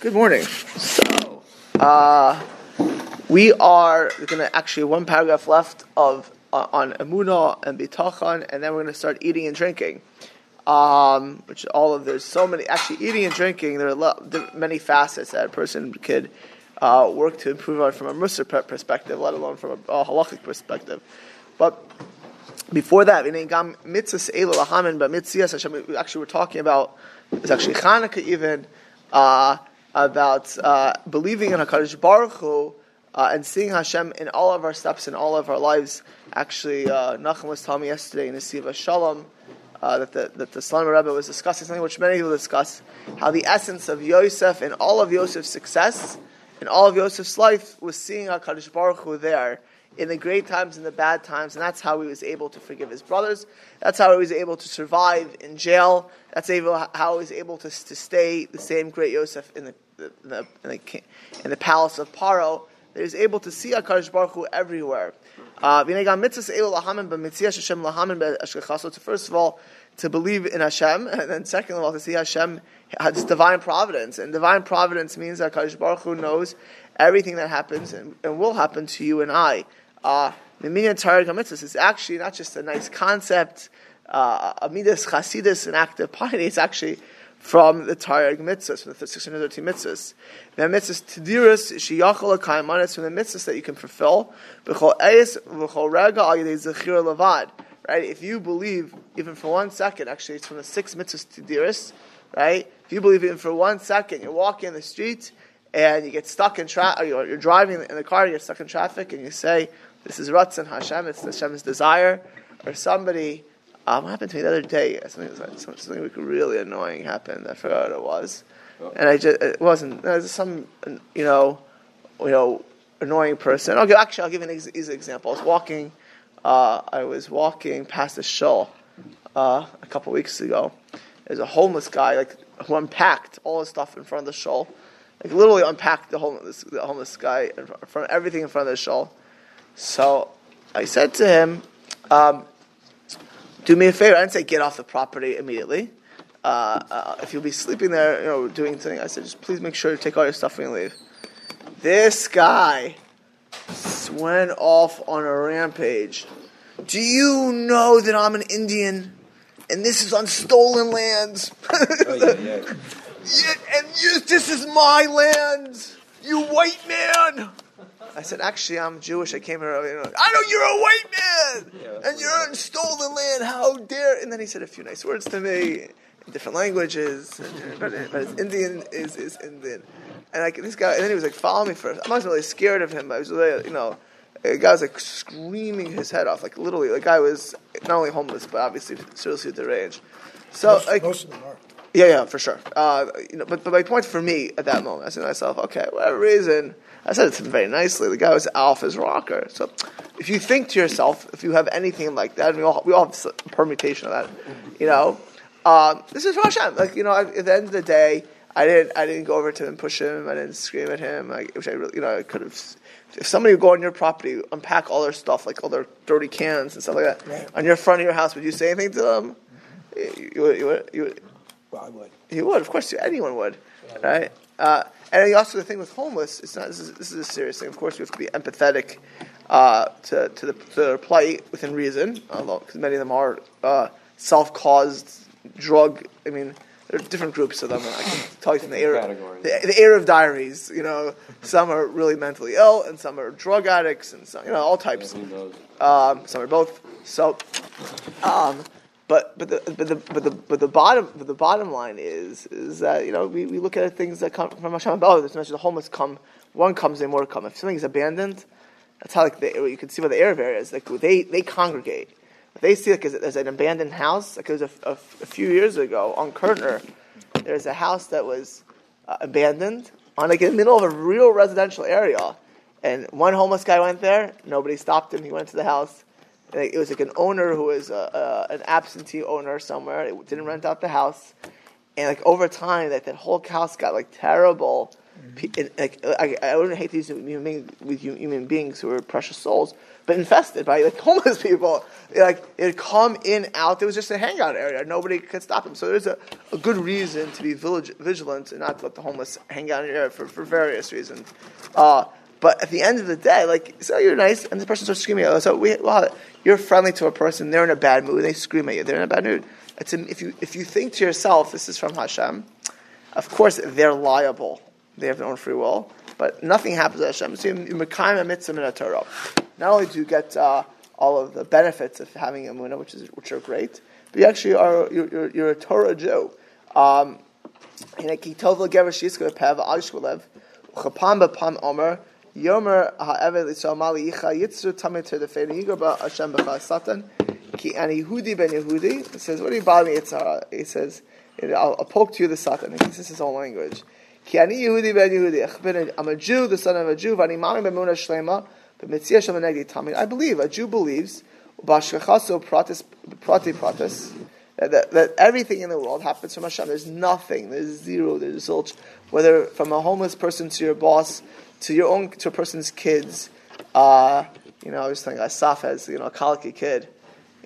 Good morning. So, uh, we are going to actually one paragraph left of uh, on Emunah and Bitachon, and then we're going to start eating and drinking. Um, which all of there's so many actually eating and drinking. There are lo- there are many facets that a person could uh, work to improve on from a Musar perspective, let alone from a, a halachic perspective. But before that, but actually we're talking about it's actually Hanukkah even. Uh, about uh, believing in Hakadosh Baruch Hu uh, and seeing Hashem in all of our steps in all of our lives. Actually, uh, Nachum was telling me yesterday in the Nesivos Shalom uh, that the that the Slonim Rebbe was discussing something which many people discuss how the essence of Yosef and all of Yosef's success and all of Yosef's life was seeing Hakadosh Baruch Hu there in the great times and the bad times, and that's how he was able to forgive his brothers. That's how he was able to survive in jail. That's how he was able to, to stay the same great Yosef in the, the, the, in the, in the palace of Paro. That he was able to see Akash Baruch Hu everywhere. Uh, so first of all, to believe in Hashem, and then second of all, to see Hashem has divine providence. And divine providence means that Akash Baruch Hu knows everything that happens and, and will happen to you and I uh, Mitzvahs is actually not just a nice concept, uh, Amidas Chasidus, an act of piety, it's actually from the Taryag mitzvahs, from the 613 mitzvahs. The mitzvahs tidirus sheyachol akayman, it's from the mitzvahs that you can fulfill. B'chol eis rega zechir levad. Right? If you believe, even for one second, actually it's from the six mitzvahs tidirus, right? If you believe even for one second, you're walking in the street and you get stuck in traffic, you're, you're driving in the car, you get stuck in traffic, and you say, this is Ratzon Hashem, it's Hashem's desire, or somebody, um, what happened to me the other day? Something, something really annoying happened. I forgot what it was, and I just it wasn't. It was some you know, you know, annoying person. Okay, actually, I'll give an easy, easy example. I was walking, uh, I was walking past a shul uh, a couple weeks ago. There's a homeless guy like who unpacked all his stuff in front of the shul, like literally unpacked the homeless the homeless guy in front everything in front of the shul. So I said to him, um, "Do me a favor." I didn't say get off the property immediately. Uh, uh, if you'll be sleeping there, you know, doing something, I said, just please make sure to take all your stuff and leave. This guy went off on a rampage. Do you know that I'm an Indian and this is on stolen lands? oh, yeah, yeah. yeah, and you, this is my land, you white man. I said, actually, I'm Jewish. I came here. You know, I know you're a white man, yeah, and you're in stolen land. How dare? And then he said a few nice words to me in different languages. And, but, but his Indian is, is Indian. And like this guy, and then he was like following me first. I wasn't really scared of him, but I was really, you know, the guy was like screaming his head off, like literally. The guy was not only homeless, but obviously seriously deranged. So most, like, most of them are. Yeah, yeah, for sure. Uh, you know, but, but my point for me at that moment, I said to myself, okay, whatever reason, I said it to him very nicely. The guy was off his rocker. So if you think to yourself, if you have anything like that, we all, we all have a permutation of that, you know, um, this is Hashem. Like, you know, at the end of the day, I didn't, I didn't go over to him and push him. I didn't scream at him. Like, which I really, you know, I could have. If somebody would go on your property, unpack all their stuff, like all their dirty cans and stuff like that, right. on your front of your house, would you say anything to them? You, you would. You would. You would. Well, I would. You would, of course. Anyone would, right? Uh, and also the thing with homeless, it's not. This is, this is, a serious thing. Of course, we have to be empathetic uh, to to the, to their plight within reason, although because many of them are uh, self-caused drug. I mean, there are different groups of them. I can tell you from the era, the, the era of diaries. You know, some are really mentally ill, and some are drug addicts, and some, you know, all types. Um, some are both. So. Um, but but the but the but the but the bottom but the bottom line is is that you know we, we look at things that come from Hashem above. There's mentioned the homeless come, one comes, they more come. If something is abandoned, that's how like you can see by the Arab areas like they they congregate. If they see like there's an abandoned house, like there was a, a, a few years ago on Kurtner, there's a house that was uh, abandoned on like in the middle of a real residential area, and one homeless guy went there. Nobody stopped him. He went to the house it was like an owner who was a, a, an absentee owner somewhere. It didn't rent out the house, and like over time, that that whole house got like terrible. like I, I wouldn't hate these human with human beings who are precious souls, but infested by like homeless people. Like it'd come in out. There was just a hangout area. Nobody could stop them. So there's a, a good reason to be vigilant and not to let the homeless hang out in your area for, for various reasons. Uh, but at the end of the day, like, so you're nice, and the person starts screaming at you. So we, well, you're friendly to a person, they're in a bad mood, they scream at you, they're in a bad mood. It's if, you, if you think to yourself, this is from Hashem, of course they're liable. They have their own free will, but nothing happens to Hashem. So you. Not only do you get uh, all of the benefits of having a munah, which, is, which are great, but you actually are, you're, you're, you're a Torah Jew. Um, in a pev chapam omer, Yomer ha'eved mali yicha yitzru tamid to the fein yigur ba Hashem b'chal satan ki an Yehudi ben Yehudi. He says what do you bother me? Yetzer Hara uh, he says I'll, I'll poke to you the satan. He is his own language. Ki ani Yehudi ben Yehudi I'm a Jew the son of a Jew. V'ani mami b'muna shlema b'mitziyah shem tamid I believe a Jew believes b'ashkechaso pratis prati pratis that, that, everything in the world happens from Hashem. There's nothing. There's zero. There's zilch. Whether from a homeless person to your boss, to your own to a person's kids. Uh, you know, I was thinking Asaf has you know a colicky kid.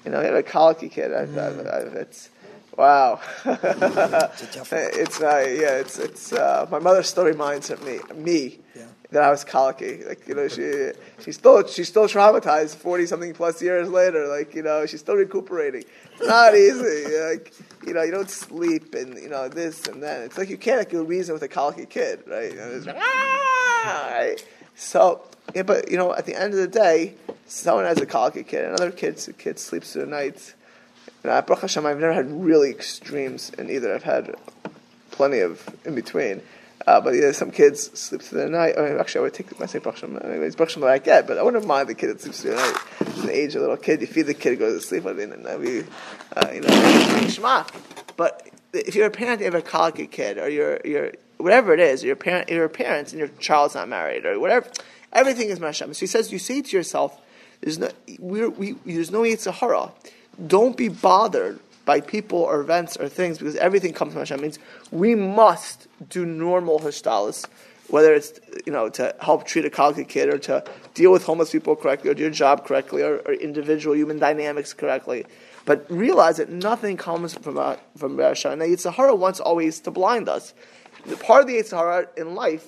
You know, he had a colicky kid. I, mm. I, I, it's wow. it's, it's uh, yeah, it's it's uh, my mother still reminds me me yeah. That I was colicky. Like you know, she she's still she's still traumatized forty something plus years later. Like you know, she's still recuperating. Not easy. Like you know, you don't sleep and you know this and that. It's like you can't like, reason with a colicky kid, right? You know, ah! right? So, yeah, but you know, at the end of the day, someone has a colicky kid, another kid, kid sleeps through the night. And at Baruch Hashem, I've never had really extremes in either. I've had plenty of in between. Uh, but yeah, some kids sleep through the night. I mean, actually, I would take my say Baruch Hashem. It's Baruch that I get, but I wouldn't mind the kid that sleeps through the night. The age of a little kid, you feed the kid, goes to sleep. I mean, and be, uh, you know, shema. But if you're a parent, you have a colicky kid, or you're you're whatever it is, your parent, your parents, and your child's not married, or whatever. Everything is Mashem. So he says, you say to yourself, "There's no, we're, we, there's no Yetzer Hara. Don't be bothered by people or events or things because everything comes from Hashem. Means we must do normal hishtadlus, whether it's you know to help treat a colicky kid or to deal with homeless people correctly or do your job correctly or, or individual human dynamics correctly. But realize that nothing comes from uh, from Hashem. Now Yetzer Hara wants always to blind us the part of the Yetzer Hara in life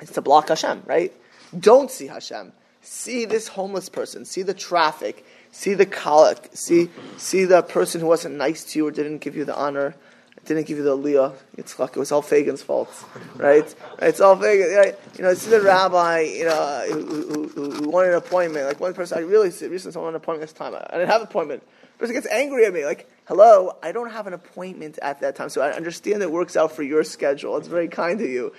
is to block Hashem, right? Don't see Hashem. See this homeless person. See the traffic. See the colic. See, see the person who wasn't nice to you or didn't give you the honor, didn't give you the aliyah. It's like it was all Fagin's fault, right? It's all Fagin. Right? You know, see the rabbi, you know, who, who, who, wanted an appointment. Like one person, I really recently wanted an appointment this time. I didn't have an appointment. Person gets angry at me, like, hello, I don't have an appointment at that time, so I understand it works out for your schedule. It's very kind of you.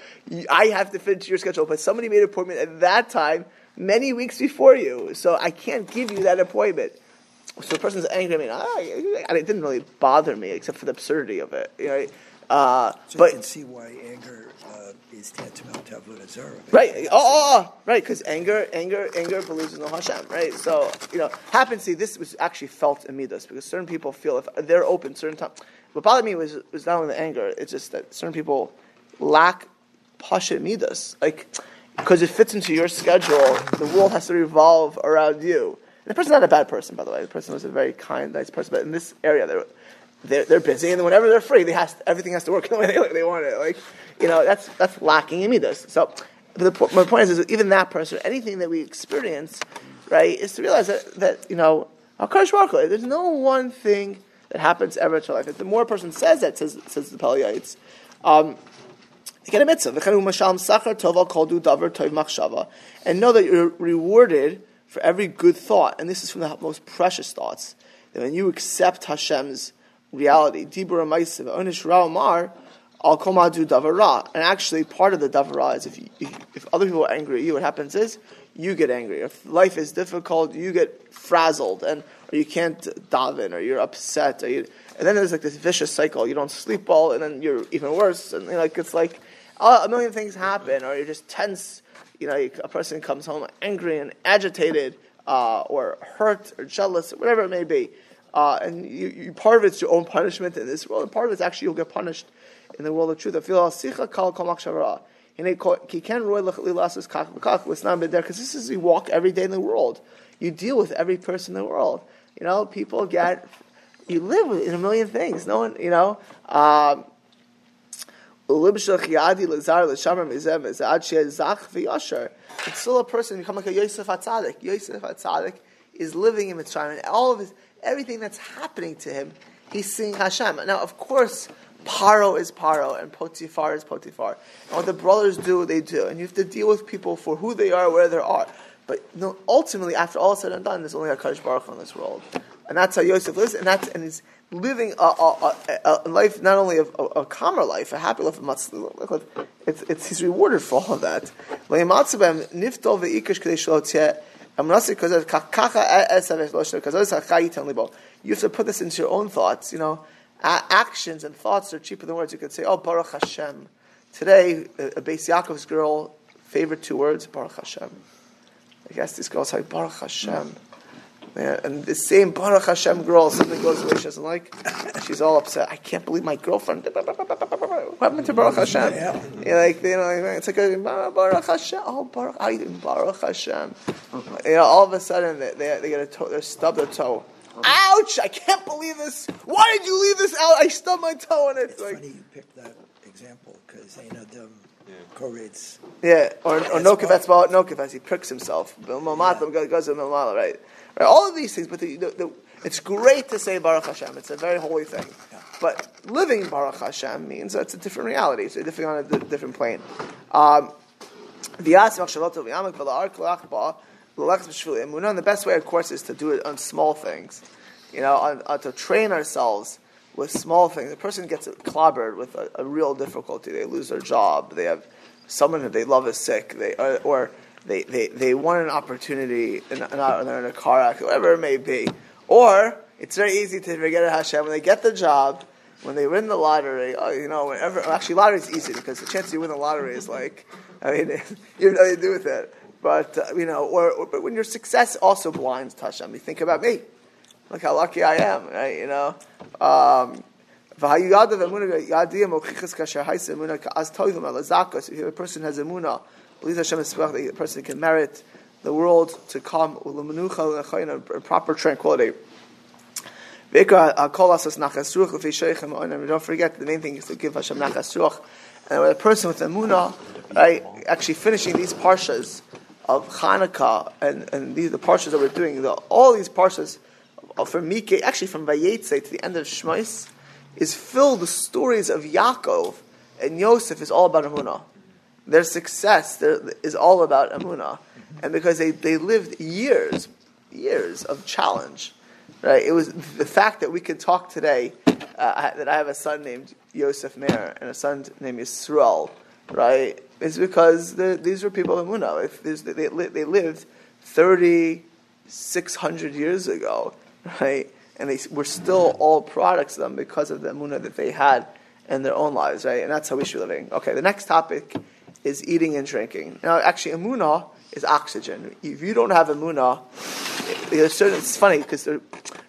I have to fit into your schedule, but somebody made an appointment at that time many weeks before you, so I can't give you that appointment. So the person's angry at me, ah, and it didn't really bother me except for the absurdity of it. You know? uh, so but, you can see why anger is tantamount to avodah zarah. Right. Oh, oh, oh, right. Because anger, anger, anger believes in the Hashem. Right. So you know, happens. See, this was actually felt in Midas because certain people feel if they're open certain time. What bothered me was was not only the anger. It's just that certain people lack pasha Midas. Like because it fits into your schedule, the world has to revolve around you. And the person's not a bad person, by the way. The person was a very kind, nice person. But in this area, they're they're, they're busy, and whenever they're free, they has to, everything has to work the way they, they want it. Like you know, that's that's lacking in midas. So, the, my point is, is even that person, anything that we experience, right, is to realize that, that you know, there's no one thing that happens ever to life. If the more a person says that, says, says the Pele Yoetz, um, get a mitzvah. And know that you're rewarded for every good thought. And this is from the most precious thoughts. That when you accept Hashem's reality. And actually, part of the davara is if, you, if other people are angry at you, what happens is you get angry. If life is difficult, you get frazzled, and or you can't daven, or you're upset, or you, and then there's like this vicious cycle. You don't sleep well, and then you're even worse, and you know, like it's like a million things happen, or you're just tense. You know, a person comes home angry and agitated, uh, or hurt, or jealous, or whatever it may be. Uh, and you, you, part of it's your own punishment in this world, and part of it's actually you'll get punished in the world of truth. Because this is you walk every day in the world. You deal with every person in the world. You know, people get you live in a million things. No one, you know. Um, it's still a person become like a Yosef Atzadik. Yosef Atzadik is living in Mitzrayim, and all of his everything that's happening to him, he's seeing Hashem. Now, of course, Paro is Paro, and Potifar is Potifar. And what the brothers do, they do, and you have to deal with people for who they are, where they are. But you know, ultimately, after all said and done, there's only a Kadosh Baruch in this world, and that's how Yosef lives, and that's and he's living a, a, a, a life not only of a, a, calmer life, a happy life, it's, it's he's rewarded for all of that. You have to put this into your own thoughts. You know, actions and thoughts are cheaper than words. You could say, "Oh, Baruch Hashem." Today, a Beis Yaakov's girl favorite two words, Baruch Hashem. I guess this girl's like Baruch Hashem. Yeah, and the same Baruch Hashem girl, something goes away she doesn't like, she's all upset. I can't believe my girlfriend. What happened to Baruch Hashem? Yeah, like you know, it's like a, Baruch Hashem. Oh, Baruch, I Baruch Hashem. You know, all of a sudden they, they, they get a toe, they stub their toe. Ouch! I can't believe this. Why did you leave this out? I stubbed my toe in it. It's like, funny you picked that example because you know them correlates. Yeah, or, or no kifetz no kifetz. He pricks himself. Right. Right, all of these things, but the, the, the, it's great to say Baruch Hashem. It's a very holy thing. But living Baruch Hashem means that's a different reality. It's a different on a different plane. Um, and the best way, of course, is to do it on small things. You know, on, on, to train ourselves with small things. The person gets clobbered with a, a, real difficulty. They lose their job. They have someone who they love is sick. They or, or they, they, they want an opportunity, and they're in a car accident, whatever it may be. Or it's very easy to forget a Hashem when they get the job, when they win the lottery. Oh, you know, whenever actually lottery is easy because the chance you win the lottery is like, I mean, you have nothing to do with it. But uh, you know, or, or, but when your success also blinds Hashem, you think about me. Look how lucky I am, right? You know. Um, if you a person has emunah Believe Hashem is the person can merit the world to come in a proper tranquility. We don't forget the main thing is to give Hashem nachas ruach. And when a person with emuna, right, actually finishing these parshas of Hanukkah and, and these the parshas that we're doing, the, all these parshas from Mike, actually from Vayetze to the end of Shmais, is filled with stories of Yaakov and Yosef is all about Amunah. their success is all about Amunah. And because they, they lived years, years of challenge, right? It was the fact that we can talk today, uh, that I have a son named Yosef Meir and a son named Yisrael, right? Is because these were people of Amunah. If they, they lived 3,600 years ago, right? And they were still all products of them because of the Amunah that they had in their own lives, right? And that's how we should be living. Okay, the next topic is eating and drinking. Now, actually, emuna is oxygen. If you don't have emuna, certain, it's funny because there are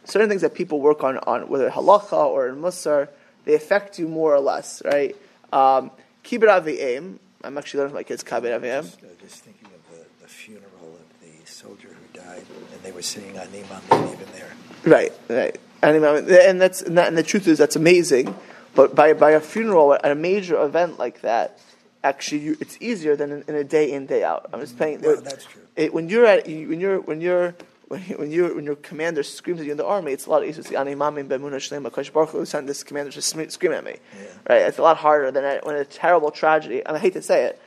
certain things that people work on, on whether halacha or in musar, they affect you more or less, right? Um, aim. I'm actually learning my kids kibbut avim. Just thinking of the, the, funeral of the soldier who died, they were saying Ani Maamin even there. Right, right. And that's and, that, and the truth is that's amazing. But by, by a funeral, at a major event like that, actually you, it's easier than in, in, a day in day out. I'm just saying. Well, that's true. It, when you're at when you're when you're when you when your commander screams at you in the army, it's a lot easier to say "Ani mamim b'emuna shlema." Kosh Baruch Hu sent this commander to scream at me, yeah. right? It's a lot harder than when a terrible tragedy. And I hate to say it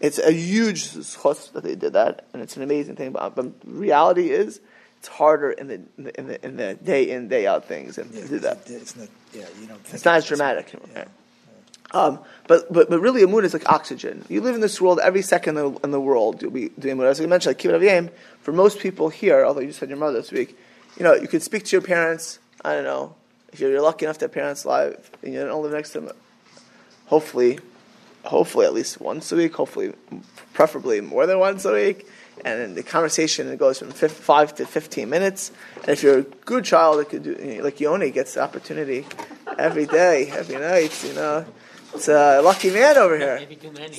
it's a huge schos that they did that, and it's an amazing thing. But, but reality is, it's harder in the in the in the day in day out things and yeah, to do that. It's not, yeah, you don't. it's not as dramatic. Yeah. Right? Um, but, but, but really, Amun is like oxygen. You live in this world every second in the, in the world. You'll be doing. As I mentioned, like Kibbut Avim, for most people here, although you said your mother this week, you know, you could speak to your parents. I don't know if you're, you're lucky enough to have parents live and you don't live next to them. Hopefully, hopefully at least once a week. Hopefully, preferably more than once a week. And the conversation it goes from five to fifteen minutes. And if you're a good child, it could do like Yoni gets the opportunity every day, every night. You know It's a lucky man over here. Maybe too many.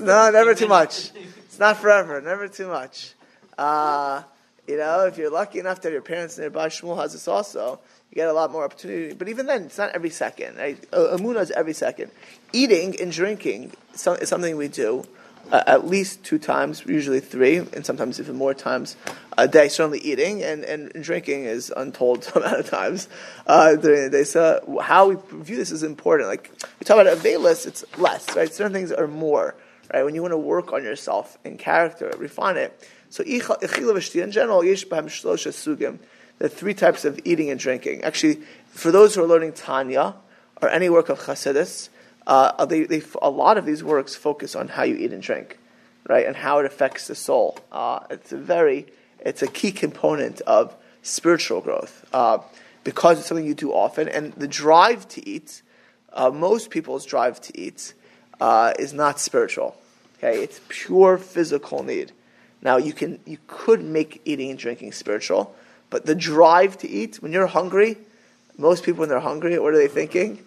No, never too much. It's not forever. Never too much. Uh, you know, if you're lucky enough to have your parents nearby, Shmuel has this also. You get a lot more opportunity. But even then, it's not every second. Right? Uh, Amuna is every second. Eating and drinking is something we do uh, at least two times, usually three, and sometimes even more times a day. Certainly eating and, and drinking is untold amount of times uh, during the day. So how we view this is important. Like we talk about Avelis, it's less, right? Certain things are more, right? When you want to work on yourself in character, refine it. So in general, yesh sugim. There are three types of eating and drinking. Actually, for those who are learning Tanya or any work of Chassidus, uh, they, they, a lot of these works focus on how you eat and drink, right, and how it affects the soul. Uh, it's a very, it's a key component of spiritual growth uh, because it's something you do often, and the drive to eat, uh, most people's drive to eat, uh, is not spiritual. Okay, it's pure physical need. Now you can, you could make eating and drinking spiritual, but the drive to eat when you're hungry, most people when they're hungry, what are they thinking?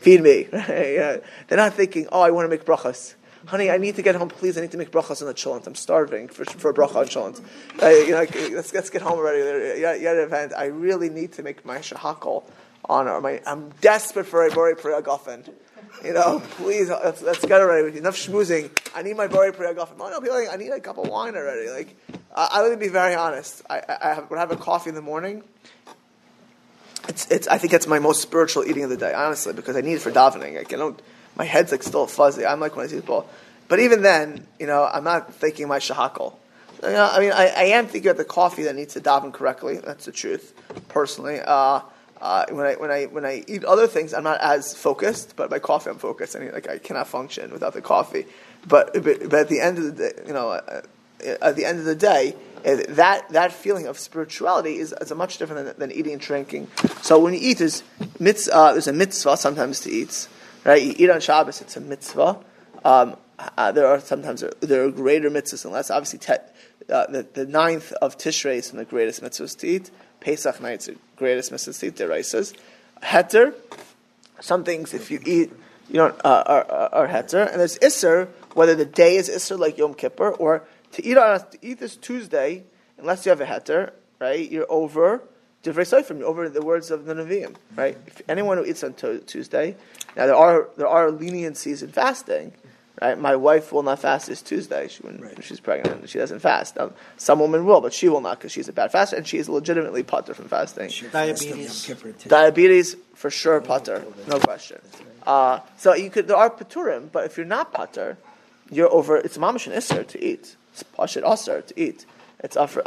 feed me. They're not thinking, oh, I want to make brachas. Honey, I need to get home, please. I need to make brachas on the cholent. I'm starving for, for a bracha on cholent. Uh, you know, let's, let's get home already. An event. I really need to make my shahakol on, or my, I'm desperate for a bori priya You know, please, let's, let's get already. Enough schmoozing. I need my bori priya Oh, no, people like, I need a cup of wine already. Like, uh, I would be very honest. I, I, I have, have a coffee in the morning it's, it's, I think it's my most spiritual eating of the day, honestly, because I need it for davening. Like, I don't, my head's like still fuzzy. I'm like when I see people. But even then, you know, I'm not thinking my shahakal. You know, I mean, I, I, am thinking of the coffee that needs to daven correctly. That's the truth, personally. Uh, uh, when I when I when I eat other things, I'm not as focused. But my coffee, I'm focused. I mean, like I cannot function without the coffee. But but, but at the end of the day, you know, uh, at the end of the day, that, that feeling of spirituality is, is much different than, than, eating and drinking. So when you eat, there's, mitzvah, there's a mitzvah sometimes to eat. Right? You eat on Shabbos, it's a mitzvah. Um, uh, there are sometimes there are greater mitzvahs and less. Obviously, te, uh, the, the ninth of Tishrei is the greatest mitzvahs to eat. Pesach night is the greatest eat. Deraisas. Heter, some things if you eat, you don't uh, are, are, heter. And there's Isser, whether the day is Isser like Yom Kippur or to eat on to eat this Tuesday, unless you have a heter, right? You're over divrei seifrim, you're over the words of the Nevi'im, right? If anyone who eats on Tuesday, now there are there are leniencies in fasting, right? My wife will not fast this Tuesday. She when, right. she's pregnant, she doesn't fast. Now, some women will, but she will not because she's a bad faster and she is legitimately putter from fasting. Diabetes, diabetes for sure putter, no question. Uh, so you could there are paturim, but if you're not putter, you're over. It's mamish and isser to eat. It's pashit aser to eat. It's aser,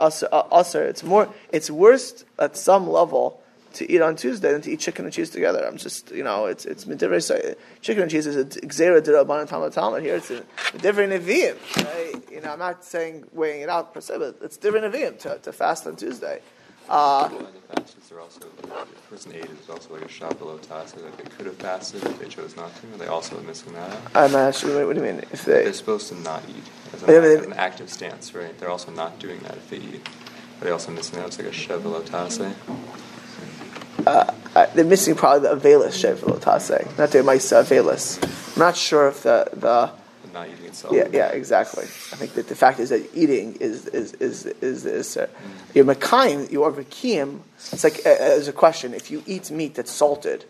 aser. It's more. It's worse at some level to eat on Tuesday than to eat chicken and cheese together. I'm just, you know, it's it's midivrei. Chicken and cheese is a xera dirabanan talmud talmud. Here it's a different neviim. Right? You know, I'm not saying weighing it out per se, but it's different neviim to, to fast on Tuesday. Uh, fasts are also the person ate is also like a Shabbat task that they could have fasted but they chose not to. Are they also missing that? I'm actually. What do you mean? If they they're supposed to not eat as an, as an active stance, right? They're also not doing that if they eat. Are they also missing that? It's like a Shabbat uh, they're missing probably the Avelis Shevelotase, not the Maisa Avelis. I'm not sure if the the not eating itself. Yeah, yeah, exactly. I think that the fact is that eating is is is is, is uh, your mekayim, your vakim. It's like uh, as a question: if you eat meat that's salted,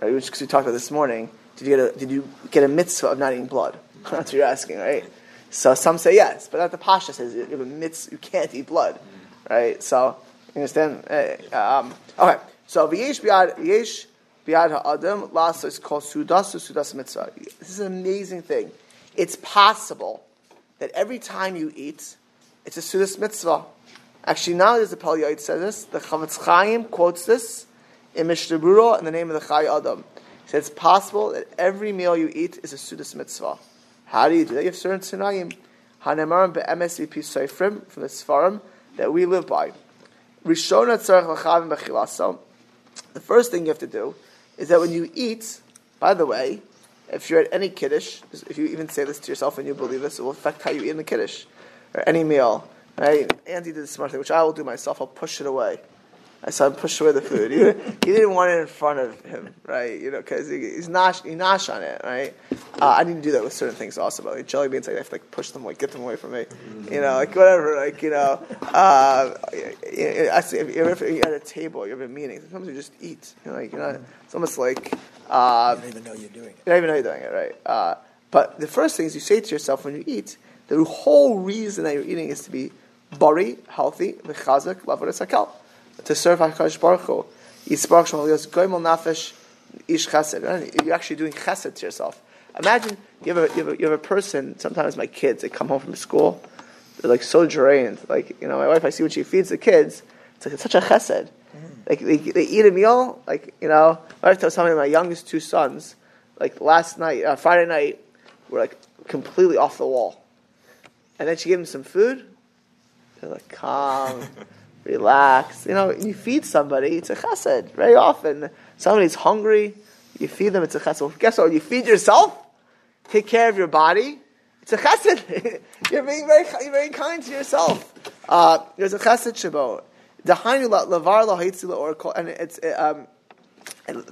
right? Which because we talked about this morning, did you get a did you get a mitzvah of not eating blood? that's what you're asking, right? So some say yes, but at the pasha says you have a mitzvah, you can't eat blood, right? So you understand? Uh, um, okay, so v'yesh biad yesh biad ha'adam lasos kol sudas sudas mitzvah. This is an amazing thing it's possible that every time you eat, it's a Sudas mitzvah. Actually, now there's a Pal says this. The Chafetz Chaim quotes this in Mishnah Berurah in the name of the Chayei Adam. He says it's possible that every meal you eat is a Sudas mitzvah. How do you do that? You have certain Sinayim. Hanemarim be'emes v'pi seifrim from the Sfarim that we live by. Rishona tzarech l'chavim b'chilaso. The first thing you have to do is that when you eat, by the way, if you're at any kiddush, if you even say this to yourself and you believe this, it will affect how you eat in the kiddush or any meal. Right? Andy did the smart thing, which I will do myself. I'll push it away. I saw him push away the food. He, he didn't want it in front of him, right? You know, because he, he's nosh, he nosh on it, right? Uh, I need to do that with certain things also, but like jelly beans, like, I have to like push them away, get them away from me. You know, like whatever, like you know. Uh, I see, if you're at a table, you're at a meeting. Sometimes you just eat. You know, like you know, it's almost like uh, You don't even know you're doing it. you don't even know you're doing it, right? Uh, but the first thing is you say to yourself when you eat, the whole reason that you're eating is to be bari, healthy, v'chazak, lavor sakel, to serve HaKadosh Baruch Hu. Yitzbarach Yos goimel nafesh ish chesed. You're actually doing chesed to yourself. Imagine you have, a, you, have a, you have a person, sometimes my kids, they come home from school, they're like so drained. Like, you know, my wife, I see when she feeds the kids, it's like it's such a chesed. Like, they, they eat a meal, like, you know, my wife tells me my youngest two sons, like last night, uh, Friday night, were like completely off the wall. And then she gave them some food. They're like calm, relaxed. You know, you feed somebody, it's a chesed. Very often, somebody's hungry, you feed them, it's a chesed. Well, guess what? You feed yourself, take care of your body. It's a chesed. you're being very, you're very kind to yourself. Uh, there's a chesed shabo. And it's um, and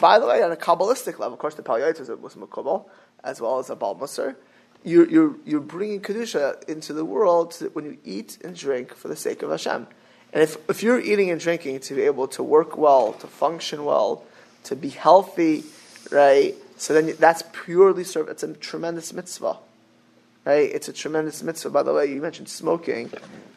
by the way, on a kabbalistic level, of course, the Pele Yoetz was a Muslim Kabbal, as well as a Bal Musar. You're, you're, you're bringing Kedusha into the world to, when you eat and drink for the sake of Hashem. And if, if you're eating and drinking to be able to work well, to function well, to be healthy, right? So then that's purely serve. It's a tremendous mitzvah, right? It's a tremendous mitzvah. By the way, you mentioned smoking.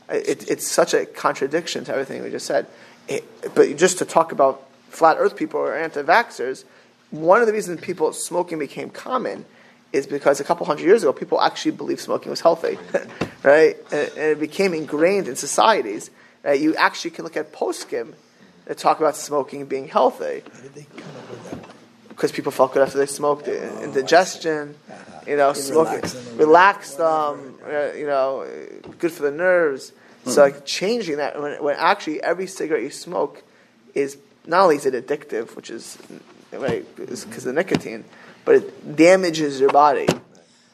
It, it's such a contradiction to everything we just said. It, but just to talk about flat Earth people or anti-vaxxers, one of the reasons people smoking became common is because a couple hundred years ago, people actually believed smoking was healthy, right? And, and, it became ingrained in societies. Right? You actually can look at poskim that talk about smoking being healthy. How did they come up with that? Because people felt good after they smoked it. Oh, indigestion, Uh-huh. you know, It smoking relaxed them or relaxed them, uh, you know, good for the nerves. So like changing that when, when actually every cigarette you smoke is not only is it addictive, which is right because of the nicotine, but it damages your body.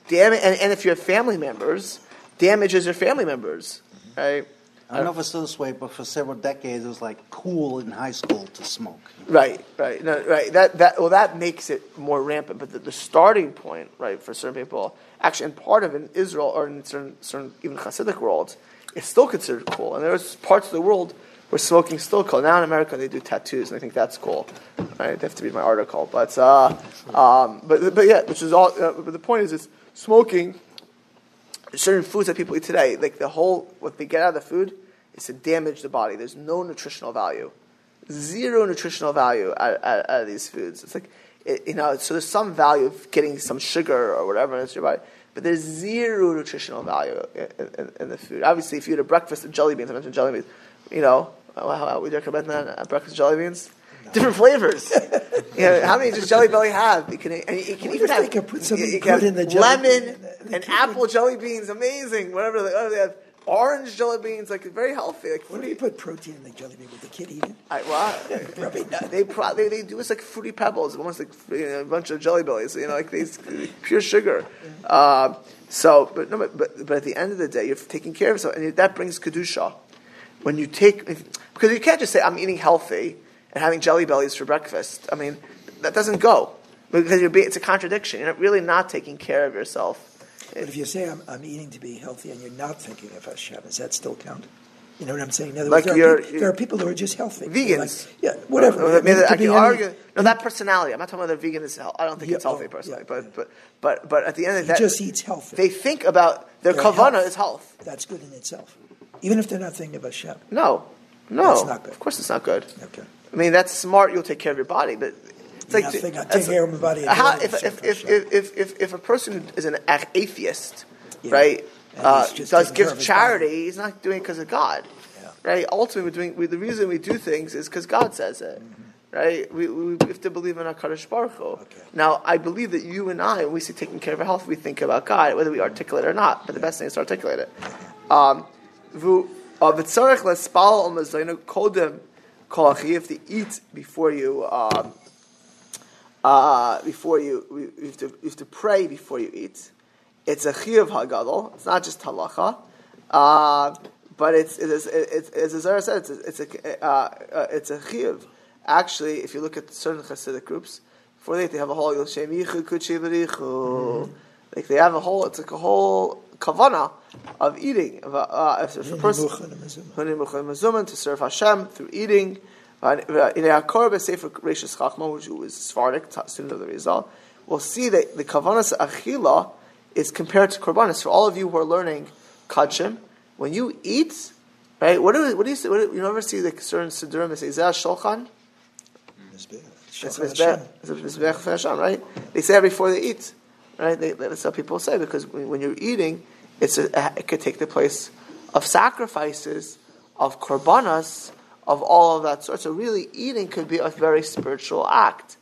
Dam- and, and if you have family members, damages your family members, right? I don't know if it's still this way, but for several decades it was like cool in high school to smoke. Right, right, no, right. That that well, that makes it more rampant. But the, the starting point, right, for certain people, actually, and part of it in Israel or in certain, certain even Hasidic worlds, it's still considered cool. And there's parts of the world where smoking still cool. Now in America, they do tattoos, and I think that's cool. Right, they have to read my article, but uh, um, but but yeah, which is all. Uh, but the point is, is smoking. Certain foods that people eat today, like the whole what they get out of the food, is to damage the body. There's no nutritional value zero nutritional value out, out, out of these foods. It's like, it, you know, so there's some value of getting some sugar or whatever in your body, but there's zero nutritional value in, in, in the food. Obviously, if you had a breakfast of jelly beans, I mentioned jelly beans, you know, how, how would you recommend that? A breakfast jelly beans? Different flavors. you know, how many does Jelly Belly have? You can, and you can even have could put some you- can in the lemon bean? And apple jelly beans, amazing. Whatever they, whatever they have, orange jelly beans, like very healthy. Like What if you put protein in the jelly bean? Would the kid eat it? I, well, Probably not. they, pro- they they do us like fruity pebbles, almost like you know, a bunch of jelly bellies, you know, like these pure sugar. Uh, so, but no, but, but but at the end of the day, you're taking care of yourself, and that brings kedusha. When you take, because you can't just say I'm eating healthy and having jelly bellies for breakfast. I mean, that doesn't go because you're being, it's a contradiction. You're really not taking care of yourself. But if you say I'm, I'm eating to be healthy and you're not thinking of Hashem, does that still count? You know what I'm saying? In other Like there, you're- people, there are people who are just healthy. Vegans. Like, yeah, whatever. Uh, I mean, I be can any- argue. No, that personality. I'm not talking about whether vegan is healthy. I don't think Yeah, it's healthy oh, personally, yeah, but, yeah. but but but at the end of the day, just eats healthy. They think about their Their kavana health. is health. That's good in itself. Even if they're not thinking of Hashem. No, no, That's not good. Of course, it's not good. Okay. I mean, that's smart. You'll take care of your body, but it's like thinking, I'll take care of my body How, if, if, if, if, if, if, a person is an atheist, Yeah. right, uh, does gives charity, he's not doing it because of God, Yeah. right? Ultimately, we're doing we, the reason we do things is because God says it. Right, we, we have to believe in Hakadosh Baruch Hu. Okay. Now, I believe that you and I, when we see taking care of our health, we think about God, whether we articulate it or not. But the best thing is to articulate it. Um, uh, v'tzarech lespal al mazaynu kodem kol achiv, to eat before you um, uh, before you you have, to, you have to pray before you eat. It's a chiyuv hagadol. It's not just halacha. Uh, but it's it's, it's as Zara said, it's a, it's a uh, uh, it's a chiyuv. Actually, if you look at certain Hasidic groups, before they they have a whole Yoshem Kuchi Like they have a whole, it's like a whole kavana of eating. Of, uh, if a person to serve Hashem through eating. Uh, In a Hakor Sefer Reishis Chochmah, which was Sephardic student of the Rizal, we'll see that the kavanas achila is compared to korbanos. For all of you who are learning kachim, when you eat, right? What do what do you say? What do, you never see the certain siddurim that say zeh shulchan? It's mizbech. It's mizbech Hashem, right? They say before they eat, right? That's what people say because when, you're eating, it's a, it could take the place of sacrifices, of korbanos, of all of that sort. So really, eating could be a very spiritual act,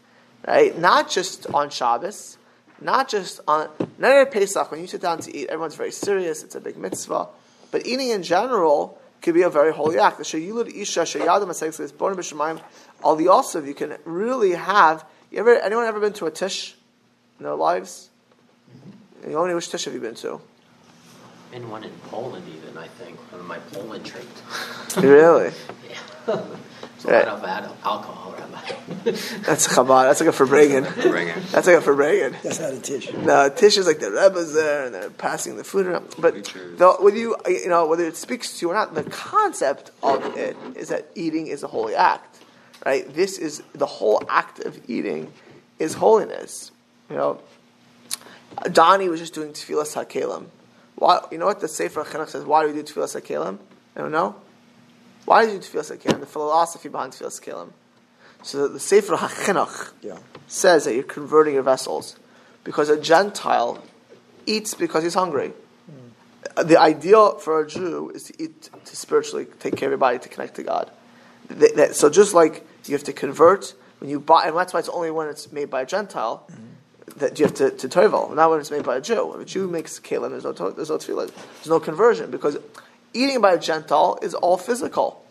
right? Not just on Shabbos, not just on not Pesach. When you sit down to eat, everyone's very serious. It's a big mitzvah, but eating in general could be a very holy act. All the also you can really have. You ever anyone ever been to a tish in their lives? You only which tish have you been to? Been one in Poland even, I think, one of my Poland trips. really? Yeah. It's a lot of ad- alcohol, Rabbi. That's Chabad. That's like a Farbrengen. Bring it. That's like a Farbrengen. That's not a tissue. No, Tish is like the Rebbe's there and they're passing the food around. But Preachers. the, whether you, uh, you know, whether it speaks to you or not, the concept of it is that eating is a holy act, right? This is the whole act of eating is holiness. You know, Donnie was just doing tevilas hakelim. Why? You know what the Sefer Chinuch says? Why do we do tevilas hakelim? I don't know. Why do you do tevilas hakelim? The philosophy behind tevilas hakelim. So the Sefer HaChinuch Yeah. says that you're converting your vessels because a Gentile eats because he's hungry. Hmm. The ideal for a Jew is to eat to spiritually take care of your body to connect to God. So just like you have to convert when you buy, and that's why it's only when it's made by a Gentile hmm. That you have to, to tovel, not when it's made by a Jew. If a Jew makes kelim, there's no there's no tevilah, there's no conversion because eating by a Gentile is all physical.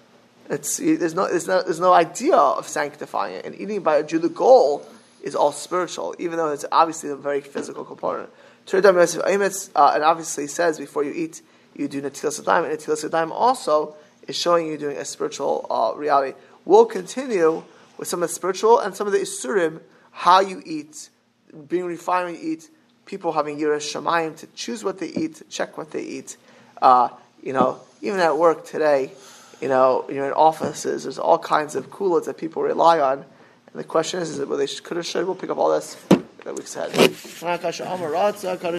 It's, there's, no, there's, no, there's no idea of sanctifying it. And eating by a Jew, the goal is all spiritual, even though it's obviously a very physical component. Uh, and obviously says before you eat, you do Natilas Adayim. And Natilas Adayim also is showing you doing a spiritual uh, reality. We'll continue with some of the spiritual and some of the Isurim, how you eat, being refined when you eat, people having Yiras Shamayim to choose what they eat, to check what they eat. Uh, you know, even at work today, you know, you're in offices, there's all kinds of kulas that people rely on. And the question is, is it whether they should, could have should? We'll pick up all this that we said.